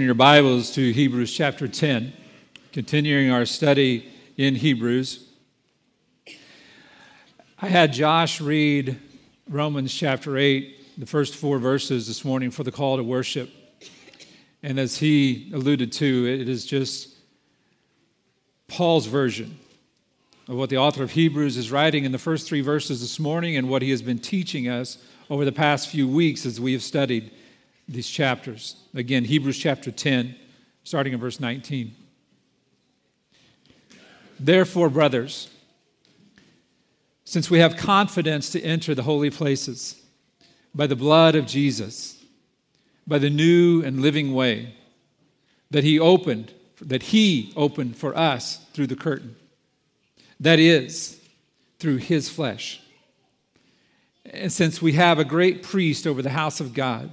your Bibles to Hebrews chapter 10, continuing our study in Hebrews. I had Josh read Romans chapter 8, the first four verses this morning for the call to worship. And as he alluded to, it is just Paul's version of what the author of Hebrews is writing in the first three verses this morning and what he has been teaching us over the past few weeks as we have studied these chapters. Again, Hebrews chapter 10, starting in verse 19. Therefore, brothers, since we have confidence to enter the holy places by the blood of Jesus, by the new and living way that he opened, that he opened for us through the curtain, that is, through his flesh. And since we have a great priest over the house of God,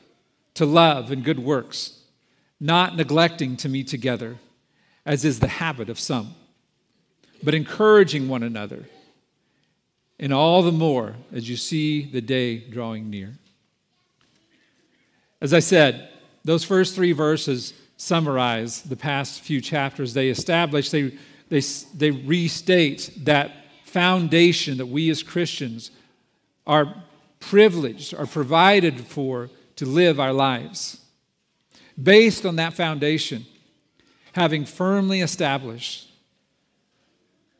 to love and good works, not neglecting to meet together, as is the habit of some, but encouraging one another, and all the more as you see the day drawing near. As I said, those first three verses summarize the past few chapters. They establish, they, they, they restate that foundation that we as Christians are privileged, are provided for to live our lives. Based on that foundation, having firmly established,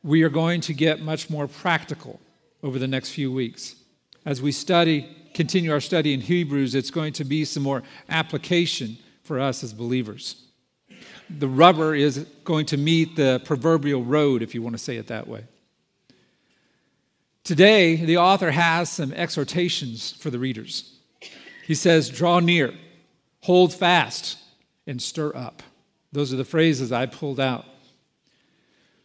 we are going to get much more practical over the next few weeks. As we study, continue our study in Hebrews, it's going to be some more application for us as believers. The rubber is going to meet the proverbial road, if you want to say it that way. Today, the author has some exhortations for the readers. He says, Draw near, hold fast, and stir up. Those are the phrases I pulled out.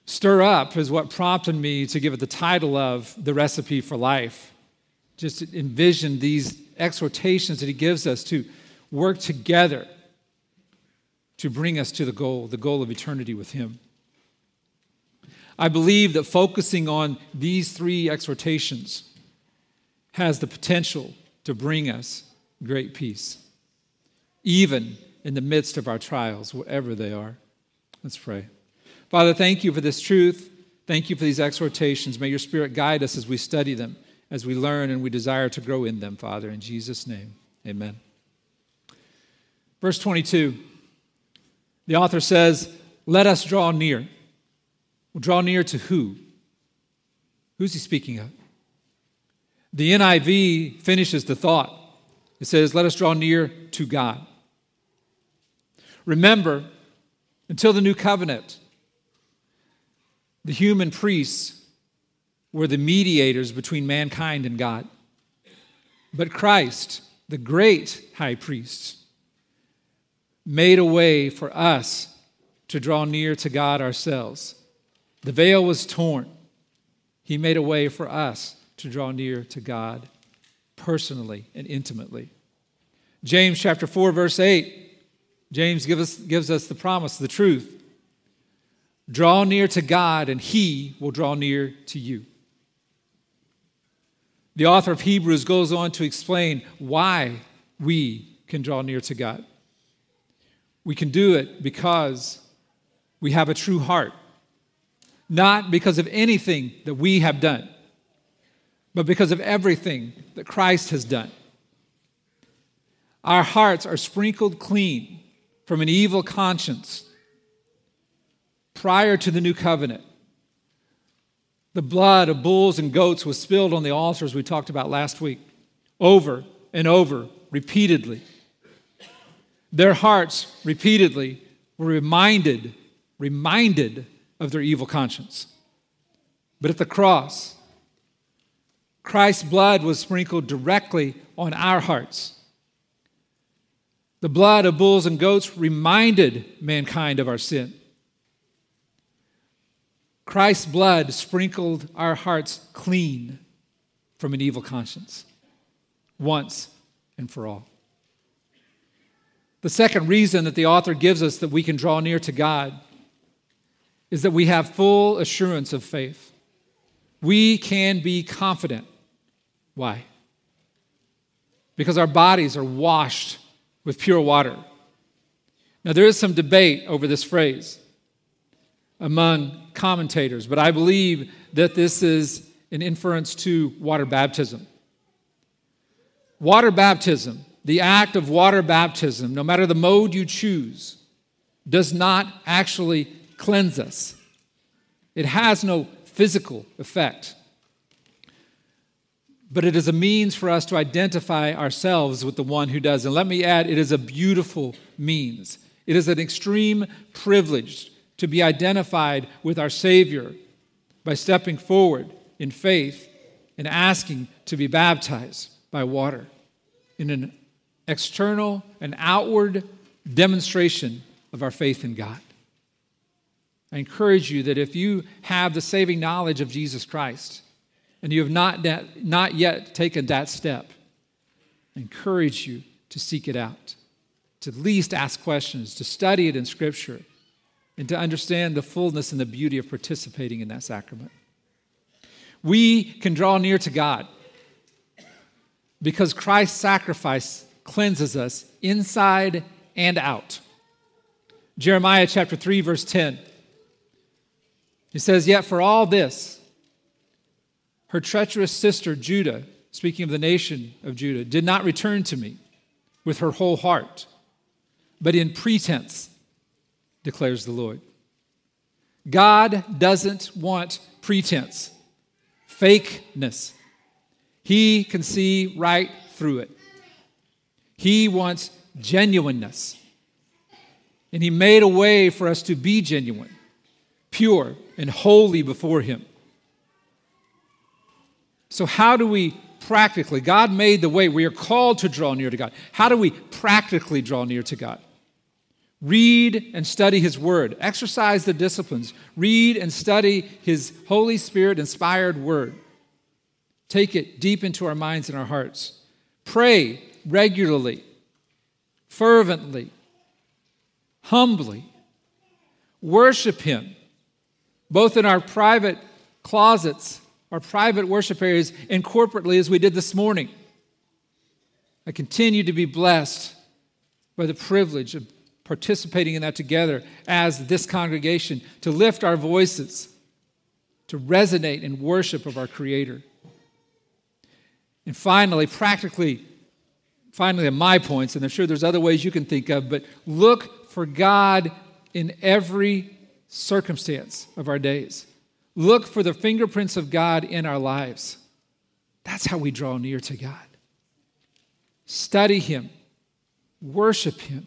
Stir up is what prompted me to give it the title of The Recipe for Life. Just envision these exhortations that he gives us to work together to bring us to the goal, the goal of eternity with him. I believe that focusing on these three exhortations has the potential to bring us great peace, even in the midst of our trials, wherever they are. Let's pray. Father, thank you for this truth. Thank you for these exhortations. May your Spirit guide us as we study them, as we learn and we desire to grow in them, Father. In Jesus' name, amen. Verse 22, the author says, Let us draw near. Well, draw near to who? Who's he speaking of? The NIV finishes the thought it says, Let us draw near to God. Remember, until the new covenant, the human priests were the mediators between mankind and God. But Christ, the great high priest, made a way for us to draw near to God ourselves. The veil was torn. He made a way for us to draw near to God personally and intimately. James chapter 4, verse 8, James gives us, gives us the promise, the truth. Draw near to God, and he will draw near to you. The author of Hebrews goes on to explain why we can draw near to God. We can do it because we have a true heart, not because of anything that we have done but because of everything that Christ has done. Our hearts are sprinkled clean from an evil conscience prior to the new covenant. The blood of bulls and goats was spilled on the altars we talked about last week, over and over, repeatedly. Their hearts repeatedly were reminded, reminded of their evil conscience. But at the cross, Christ's blood was sprinkled directly on our hearts. The blood of bulls and goats reminded mankind of our sin. Christ's blood sprinkled our hearts clean from an evil conscience once and for all. The second reason that the author gives us that we can draw near to God is that we have full assurance of faith. We can be confident. Why? Because our bodies are washed with pure water. Now, there is some debate over this phrase among commentators, but I believe that this is an inference to water baptism. Water baptism, the act of water baptism, no matter the mode you choose, does not actually cleanse us. It has no physical effect. But it is a means for us to identify ourselves with the one who does. And let me add, it is a beautiful means. It is an extreme privilege to be identified with our Savior by stepping forward in faith and asking to be baptized by water in an external and outward demonstration of our faith in God. I encourage you that if you have the saving knowledge of Jesus Christ and you have not, that, not yet taken that step, I encourage you to seek it out, to at least ask questions, to study it in Scripture, and to understand the fullness and the beauty of participating in that sacrament. We can draw near to God because Christ's sacrifice cleanses us inside and out. Jeremiah chapter 3, verse 10. He says, Yet for all this, her treacherous sister Judah, speaking of the nation of Judah, did not return to me with her whole heart, but in pretense, declares the Lord. God doesn't want pretense, fakeness. He can see right through it. He wants genuineness. And He made a way for us to be genuine, pure, and holy before Him. So, how do we practically? God made the way. We are called to draw near to God. How do we practically draw near to God? Read and study His Word. Exercise the disciplines. Read and study His Holy Spirit inspired Word. Take it deep into our minds and our hearts. Pray regularly, fervently, humbly. Worship Him, both in our private closets, our private worship areas, and corporately as we did this morning. I continue to be blessed by the privilege of participating in that together as this congregation to lift our voices, to resonate in worship of our Creator. And finally, practically, finally, my points, and I'm sure there's other ways you can think of, but look for God in every circumstance of our days. Look for the fingerprints of God in our lives. That's how we draw near to God. Study Him, worship Him,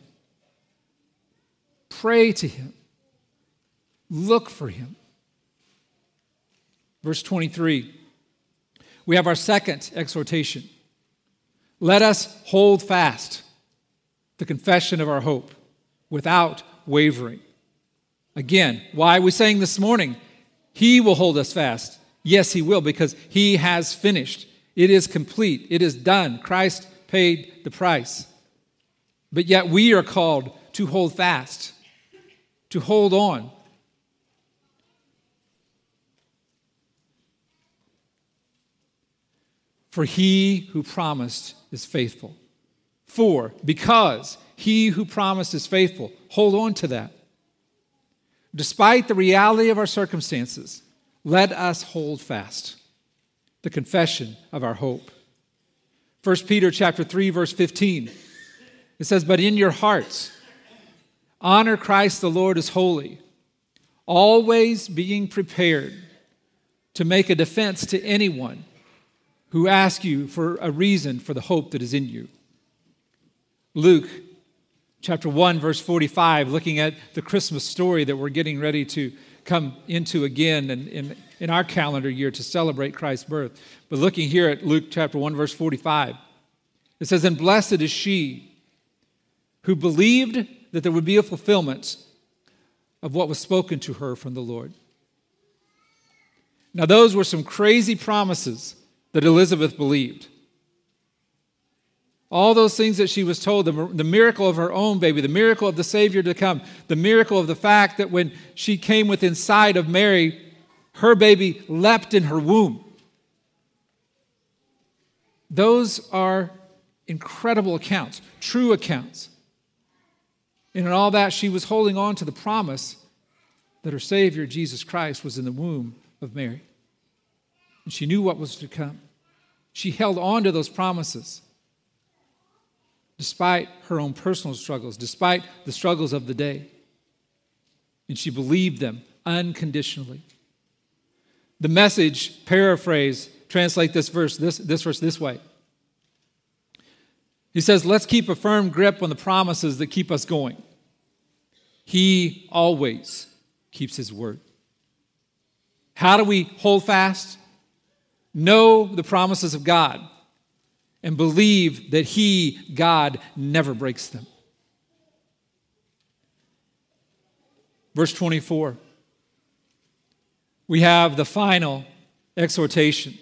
pray to Him, look for Him. Verse 23 we have our second exhortation. Let us hold fast the confession of our hope without wavering. Again, why are we saying this morning? He will hold us fast. Yes, He will, because He has finished. It is complete, it is done. Christ paid the price. But yet we are called to hold fast, to hold on, For he who promised is faithful. For, because he who promised is faithful, hold on to that. Despite the reality of our circumstances, let us hold fast the confession of our hope. 1 Peter chapter 3 verse 15. It says, "But in your hearts honor Christ the Lord as holy, always being prepared to make a defense to anyone who asks you for a reason for the hope that is in you. Luke chapter 1, verse 45, looking at the Christmas story that we're getting ready to come into again in, in, in our calendar year to celebrate Christ's birth. But looking here at Luke chapter 1, verse 45, it says, And blessed is she who believed that there would be a fulfillment of what was spoken to her from the Lord. Now, those were some crazy promises that Elizabeth believed. All those things that she was told, the, the, miracle of her own baby, the miracle of the Savior to come, the miracle of the fact that when she came within sight of Mary, her baby leapt in her womb. Those are incredible accounts, true accounts. And in all that, she was holding on to the promise that her Savior, Jesus Christ, was in the womb of Mary. And she knew what was to come. She held on to those promises despite her own personal struggles, despite the struggles of the day. And she believed them unconditionally. The message paraphrase translate this verse this, this verse this way. He says, Let's keep a firm grip on the promises that keep us going. He always keeps his word. How do we hold fast? Know the promises of God and believe that He, God, never breaks them. Verse 24, we have the final exhortation.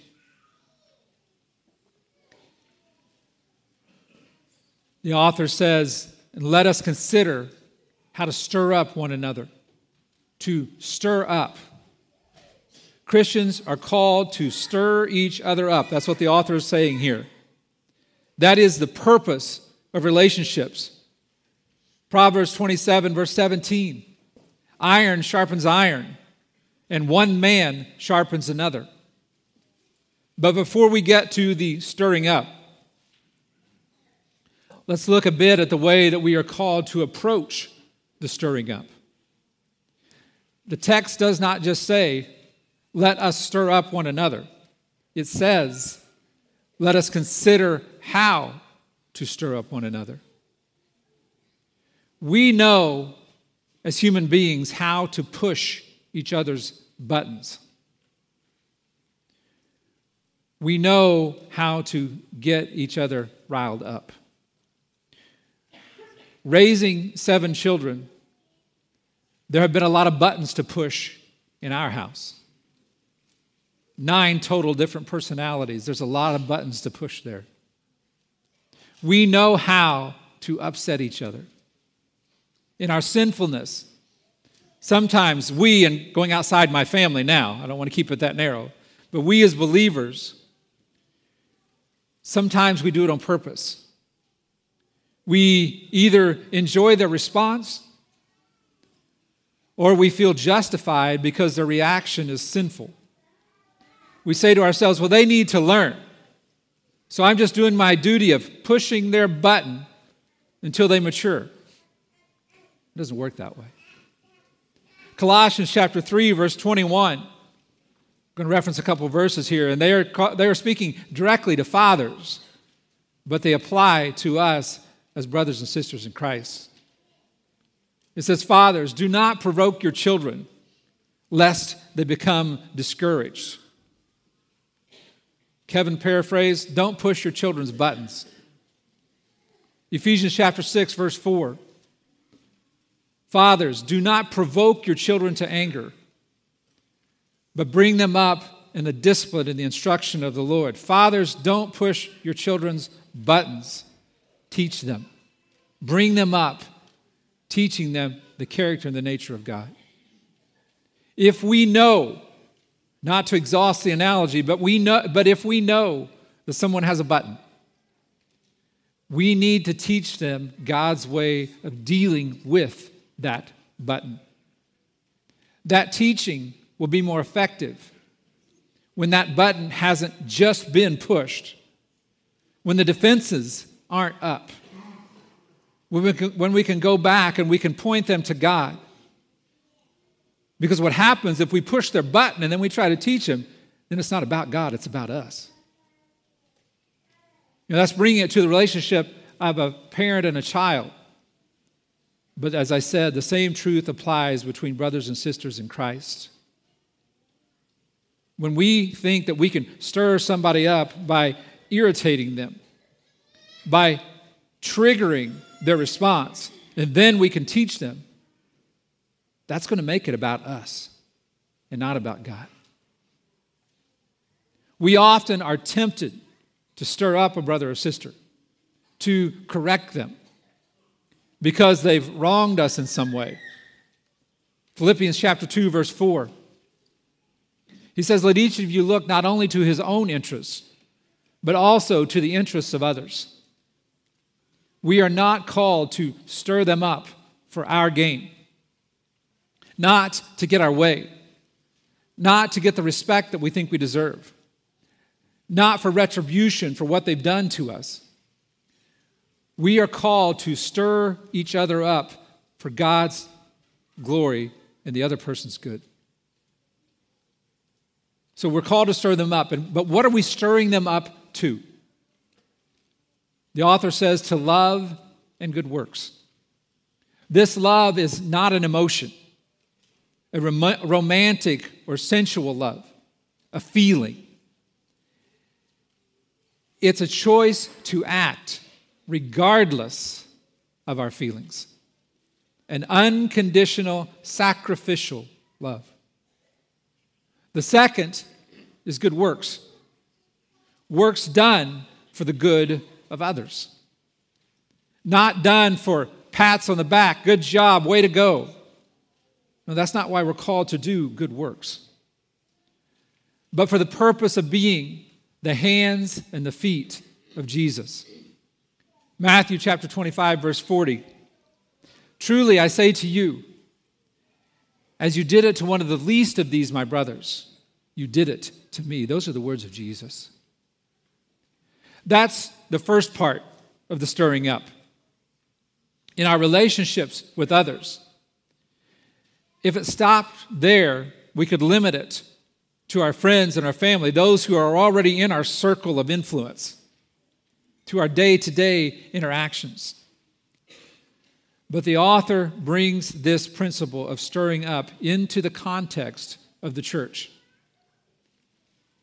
The author says, and let us consider how to stir up one another. To stir up. Christians are called to stir each other up. That's what the author is saying here. That is the purpose of relationships. Proverbs 27, verse 17 Iron sharpens iron, and one man sharpens another. But before we get to the stirring up, let's look a bit at the way that we are called to approach the stirring up. The text does not just say, let us stir up one another. It says, let us consider how to stir up one another. We know as human beings how to push each other's buttons. We know how to get each other riled up. Raising seven children, there have been a lot of buttons to push in our house. Nine total different personalities. There's a lot of buttons to push there. We know how to upset each other. In our sinfulness, sometimes we, and going outside my family now, I don't want to keep it that narrow, but we as believers, sometimes we do it on purpose. We either enjoy their response or we feel justified because their reaction is sinful. We say to ourselves, well, they need to learn. So I'm just doing my duty of pushing their button until they mature. It doesn't work that way. Colossians chapter 3, verse 21. I'm going to reference a couple verses here, and they are, they are speaking directly to fathers, but they apply to us as brothers and sisters in Christ. It says, Fathers, do not provoke your children, lest they become discouraged. Kevin paraphrased, don't push your children's buttons. Ephesians chapter 6, verse 4. Fathers, do not provoke your children to anger, but bring them up in the discipline and the instruction of the Lord. Fathers, don't push your children's buttons. Teach them. Bring them up, teaching them the character and the nature of God. If we know not to exhaust the analogy, but, we know, but if we know that someone has a button, we need to teach them God's way of dealing with that button. That teaching will be more effective when that button hasn't just been pushed, when the defenses aren't up, when we can, when we can go back and we can point them to God because what happens if we push their button and then we try to teach them, then it's not about God, it's about us. You know, that's bringing it to the relationship of a parent and a child. But as I said, the same truth applies between brothers and sisters in Christ. When we think that we can stir somebody up by irritating them, by triggering their response, and then we can teach them, that's going to make it about us and not about God. We often are tempted to stir up a brother or sister, to correct them because they've wronged us in some way. Philippians chapter 2, verse 4. He says, Let each of you look not only to his own interests, but also to the interests of others. We are not called to stir them up for our gain, not to get our way, not to get the respect that we think we deserve, not for retribution for what they've done to us. We are called to stir each other up for God's glory and the other person's good. So we're called to stir them up. But what are we stirring them up to? The author says to love and good works. This love is not an emotion, a rom- romantic or sensual love, a feeling. It's a choice to act regardless of our feelings, an unconditional, sacrificial love. The second is good works. Works done for the good of others. Not done for pats on the back, good job, way to go. No, that's not why we're called to do good works. But for the purpose of being the hands and the feet of Jesus. Matthew chapter 25, verse 40. Truly I say to you, as you did it to one of the least of these, my brothers, you did it to me. Those are the words of Jesus. That's the first part of the stirring up. In our relationships with others, if it stopped there, we could limit it to our friends and our family, those who are already in our circle of influence, to our day to day interactions. But the author brings this principle of stirring up into the context of the church.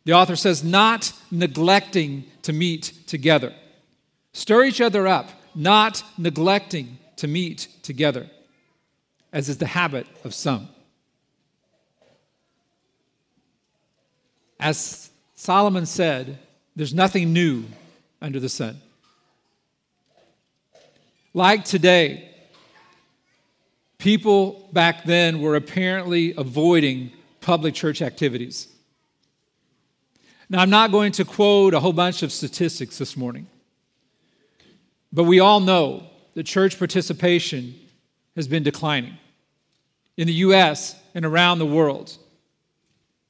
The author says, not neglecting to meet together. Stir each other up, not neglecting to meet together, as is the habit of some. As Solomon said, there's nothing new under the sun. Like today, People back then were apparently avoiding public church activities. Now, I'm not going to quote a whole bunch of statistics this morning, but we all know that church participation has been declining in the U.S. and around the world.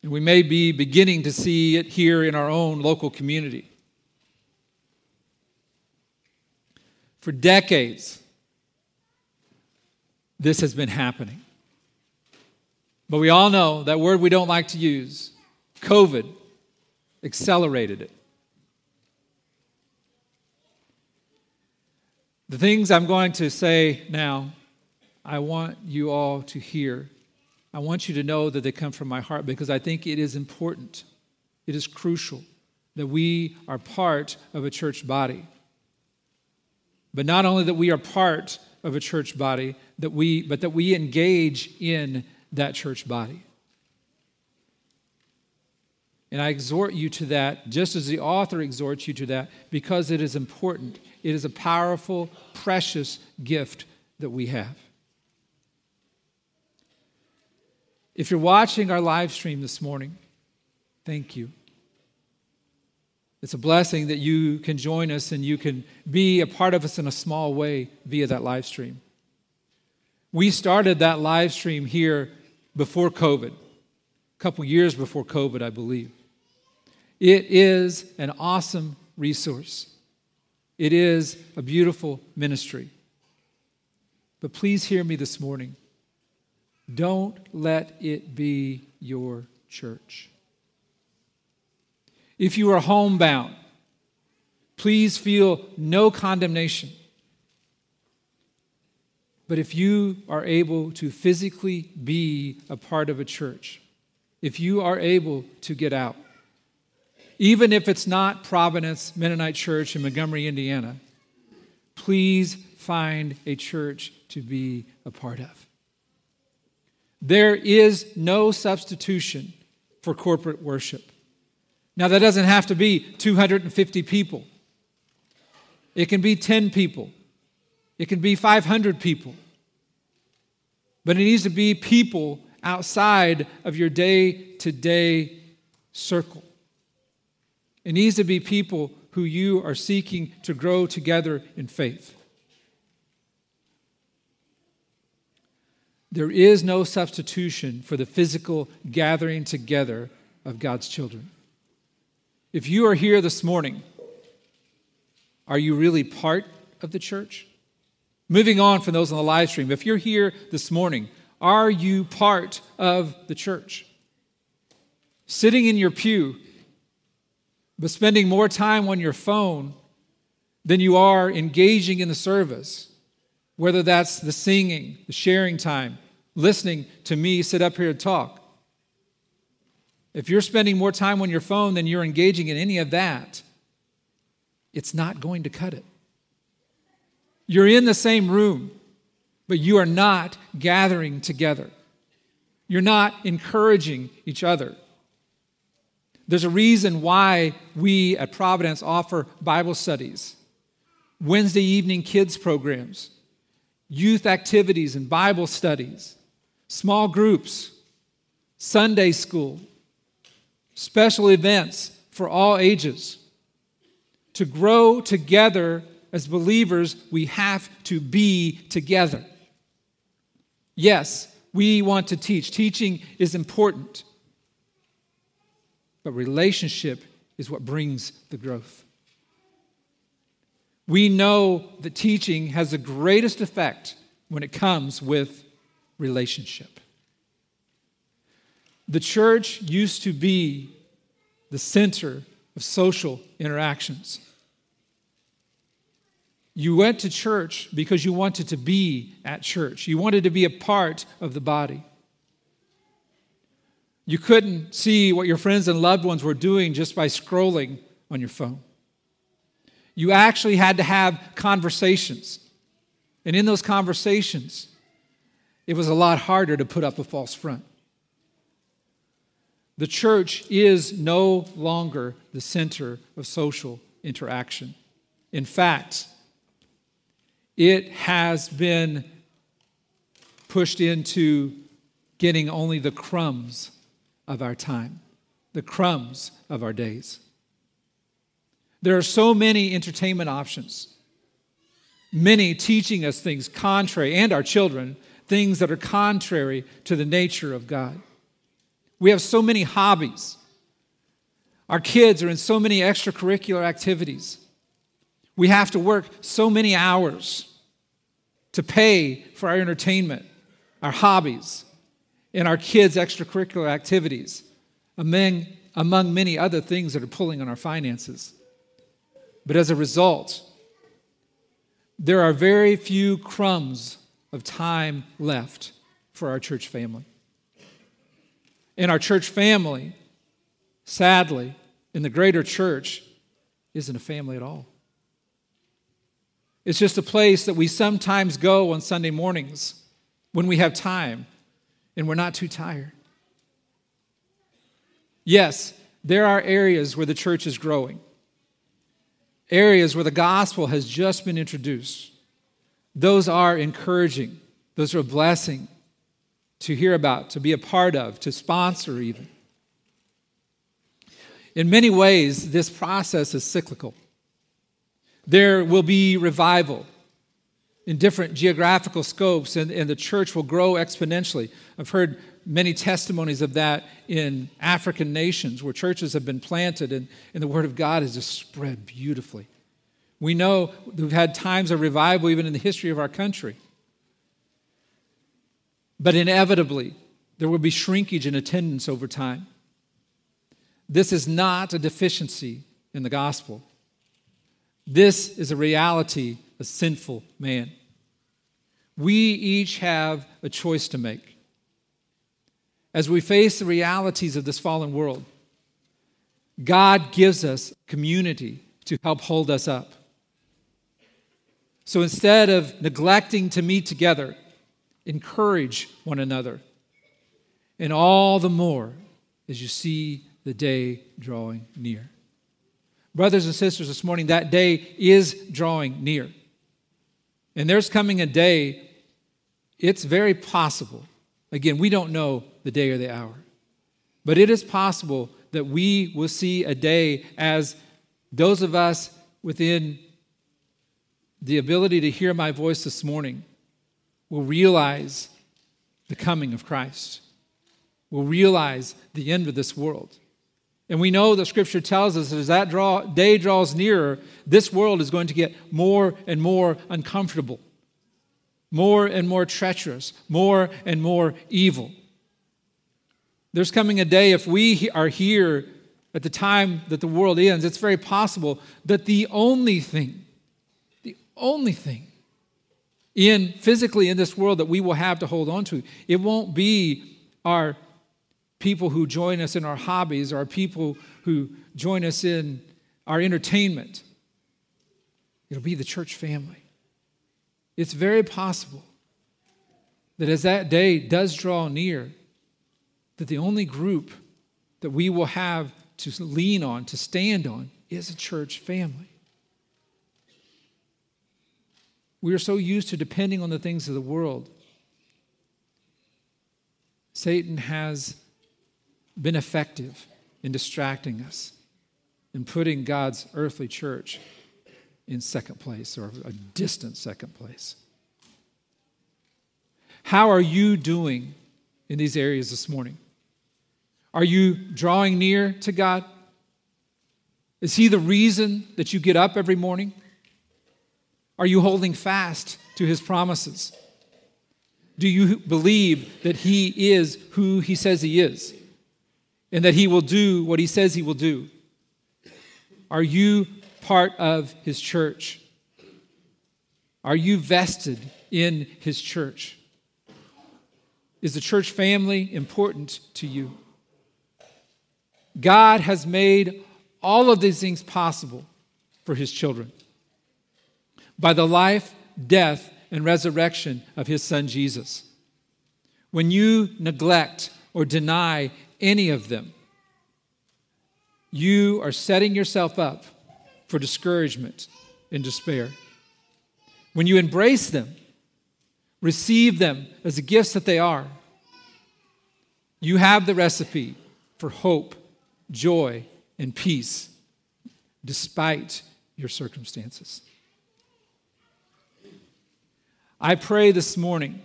And we may be beginning to see it here in our own local community. For decades, this has been happening. But we all know that word we don't like to use COVID accelerated it. The things I'm going to say now, I want you all to hear. I want you to know that they come from my heart because I think it is important, it is crucial that we are part of a church body. But not only that we are part of a church body, that we, but that we engage in that church body. And I exhort you to that, just as the author exhorts you to that, because it is important. It is a powerful, precious gift that we have. If you're watching our live stream this morning, thank you. It's a blessing that you can join us and you can be a part of us in a small way via that live stream. We started that live stream here before COVID, a couple years before COVID, I believe. It is an awesome resource. It is a beautiful ministry. But please hear me this morning. Don't let it be your church. If you are homebound, please feel no condemnation. But if you are able to physically be a part of a church, if you are able to get out, even if it's not Providence Mennonite Church in Montgomery, Indiana, please find a church to be a part of. There is no substitution for corporate worship. Now, that doesn't have to be 250 people, it can be 10 people, it can be 500 people. But it needs to be people outside of your day to day circle. It needs to be people who you are seeking to grow together in faith. There is no substitution for the physical gathering together of God's children. If you are here this morning, are you really part of the church? Moving on from those on the live stream, if you're here this morning, are you part of the church? Sitting in your pew, but spending more time on your phone than you are engaging in the service, whether that's the singing, the sharing time, listening to me sit up here and talk. If you're spending more time on your phone than you're engaging in any of that, it's not going to cut it. You're in the same room, but you are not gathering together. You're not encouraging each other. There's a reason why we at Providence offer Bible studies, Wednesday evening kids programs, youth activities and Bible studies, small groups, Sunday school, special events for all ages. To grow together as believers, we have to be together. Yes, we want to teach. Teaching is important. But relationship is what brings the growth. We know that teaching has the greatest effect when it comes with relationship. The church used to be the center of social interactions. You went to church because you wanted to be at church. You wanted to be a part of the body. You couldn't see what your friends and loved ones were doing just by scrolling on your phone. You actually had to have conversations. And in those conversations, it was a lot harder to put up a false front. The church is no longer the center of social interaction. In fact, it has been pushed into getting only the crumbs of our time, the crumbs of our days. There are so many entertainment options, many teaching us things contrary, and our children, things that are contrary to the nature of God. We have so many hobbies. Our kids are in so many extracurricular activities. We have to work so many hours to pay for our entertainment, our hobbies, and our kids' extracurricular activities, among, among many other things that are pulling on our finances. But as a result, there are very few crumbs of time left for our church family. And our church family, sadly, in the greater church, isn't a family at all. It's just a place that we sometimes go on Sunday mornings when we have time and we're not too tired. Yes, there are areas where the church is growing, areas where the gospel has just been introduced. Those are encouraging, those are a blessing to hear about, to be a part of, to sponsor even. In many ways, this process is cyclical. There will be revival in different geographical scopes, and, and the church will grow exponentially. I've heard many testimonies of that in African nations where churches have been planted and, and the Word of God has just spread beautifully. We know we've had times of revival even in the history of our country. But inevitably, there will be shrinkage in attendance over time. This is not a deficiency in the gospel. This is a reality of sinful man. We each have a choice to make. As we face the realities of this fallen world, God gives us community to help hold us up. So instead of neglecting to meet together, encourage one another. And all the more as you see the day drawing near. Brothers and sisters, this morning, that day is drawing near. And there's coming a day, it's very possible. Again, we don't know the day or the hour, but it is possible that we will see a day as those of us within the ability to hear my voice this morning will realize the coming of Christ, will realize the end of this world. And we know the scripture tells us that as that draw, day draws nearer, this world is going to get more and more uncomfortable, more and more treacherous, more and more evil. There's coming a day, if we are here at the time that the world ends, it's very possible that the only thing, only thing in physically in this world that we will have to hold on to, it won't be our people who join us in our hobbies, our people who join us in our entertainment. It'll be the church family. It's very possible that as that day does draw near, that the only group that we will have to lean on, to stand on, is a church family. We are so used to depending on the things of the world. Satan has been effective in distracting us and putting God's earthly church in second place or a distant second place. How are you doing in these areas this morning? Are you drawing near to God? Is He the reason that you get up every morning? Are you holding fast to His promises? Do you believe that He is who He says He is? and that he will do what he says he will do? Are you part of his church? Are you vested in his church? Is the church family important to you? God has made all of these things possible for his children by the life, death, and resurrection of his son Jesus. When you neglect or deny any of them, you are setting yourself up for discouragement and despair. When you embrace them, receive them as the gifts that they are, you have the recipe for hope, joy, and peace despite your circumstances. I pray this morning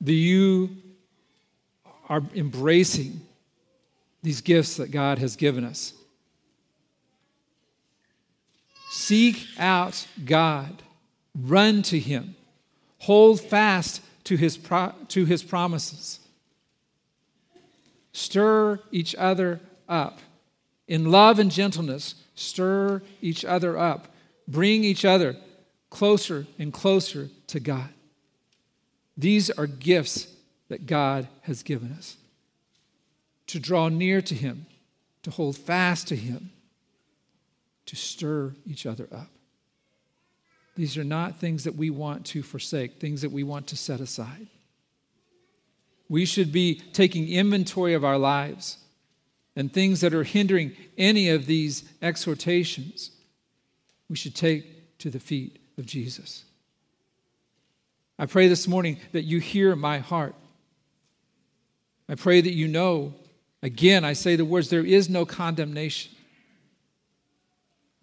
that you are embracing these gifts that God has given us. Seek out God, run to Him, hold fast to His, pro- to his promises. Stir each other up. In love and gentleness, stir each other up. Bring each other closer and closer to God. These are gifts that God has given us to draw near to Him, to hold fast to Him, to stir each other up. These are not things that we want to forsake, things that we want to set aside. We should be taking inventory of our lives and things that are hindering any of these exhortations, we should take to the feet of Jesus. I pray this morning that you hear my heart I pray that you know, again, I say the words, there is no condemnation.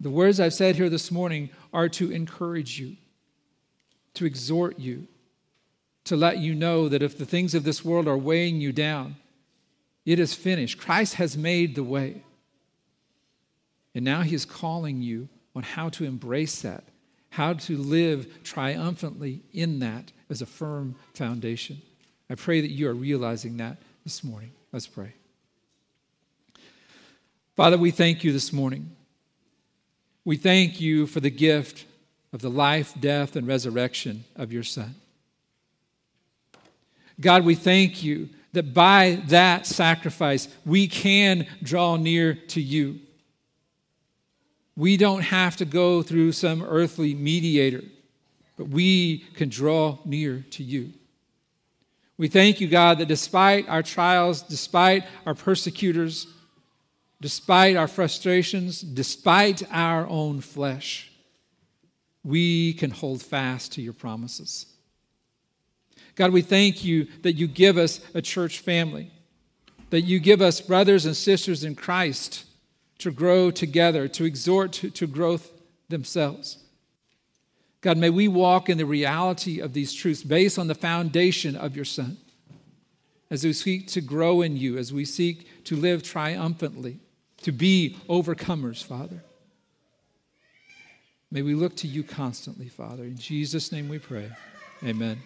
The words I've said here this morning are to encourage you, to exhort you, to let you know that if the things of this world are weighing you down, it is finished. Christ has made the way. And now he is calling you on how to embrace that, how to live triumphantly in that as a firm foundation. I pray that you are realizing that this morning. Let's pray. Father, we thank you this morning. We thank you for the gift of the life, death, and resurrection of your Son. God, we thank you that by that sacrifice we can draw near to you. We don't have to go through some earthly mediator but we can draw near to you. We thank you, God, that despite our trials, despite our persecutors, despite our frustrations, despite our own flesh, we can hold fast to your promises. God, we thank you that you give us a church family, that you give us brothers and sisters in Christ to grow together, to exhort to, to growth themselves. God, may we walk in the reality of these truths based on the foundation of your Son. As we seek to grow in you, as we seek to live triumphantly, to be overcomers, Father. May we look to you constantly, Father. In Jesus' name we pray. Amen.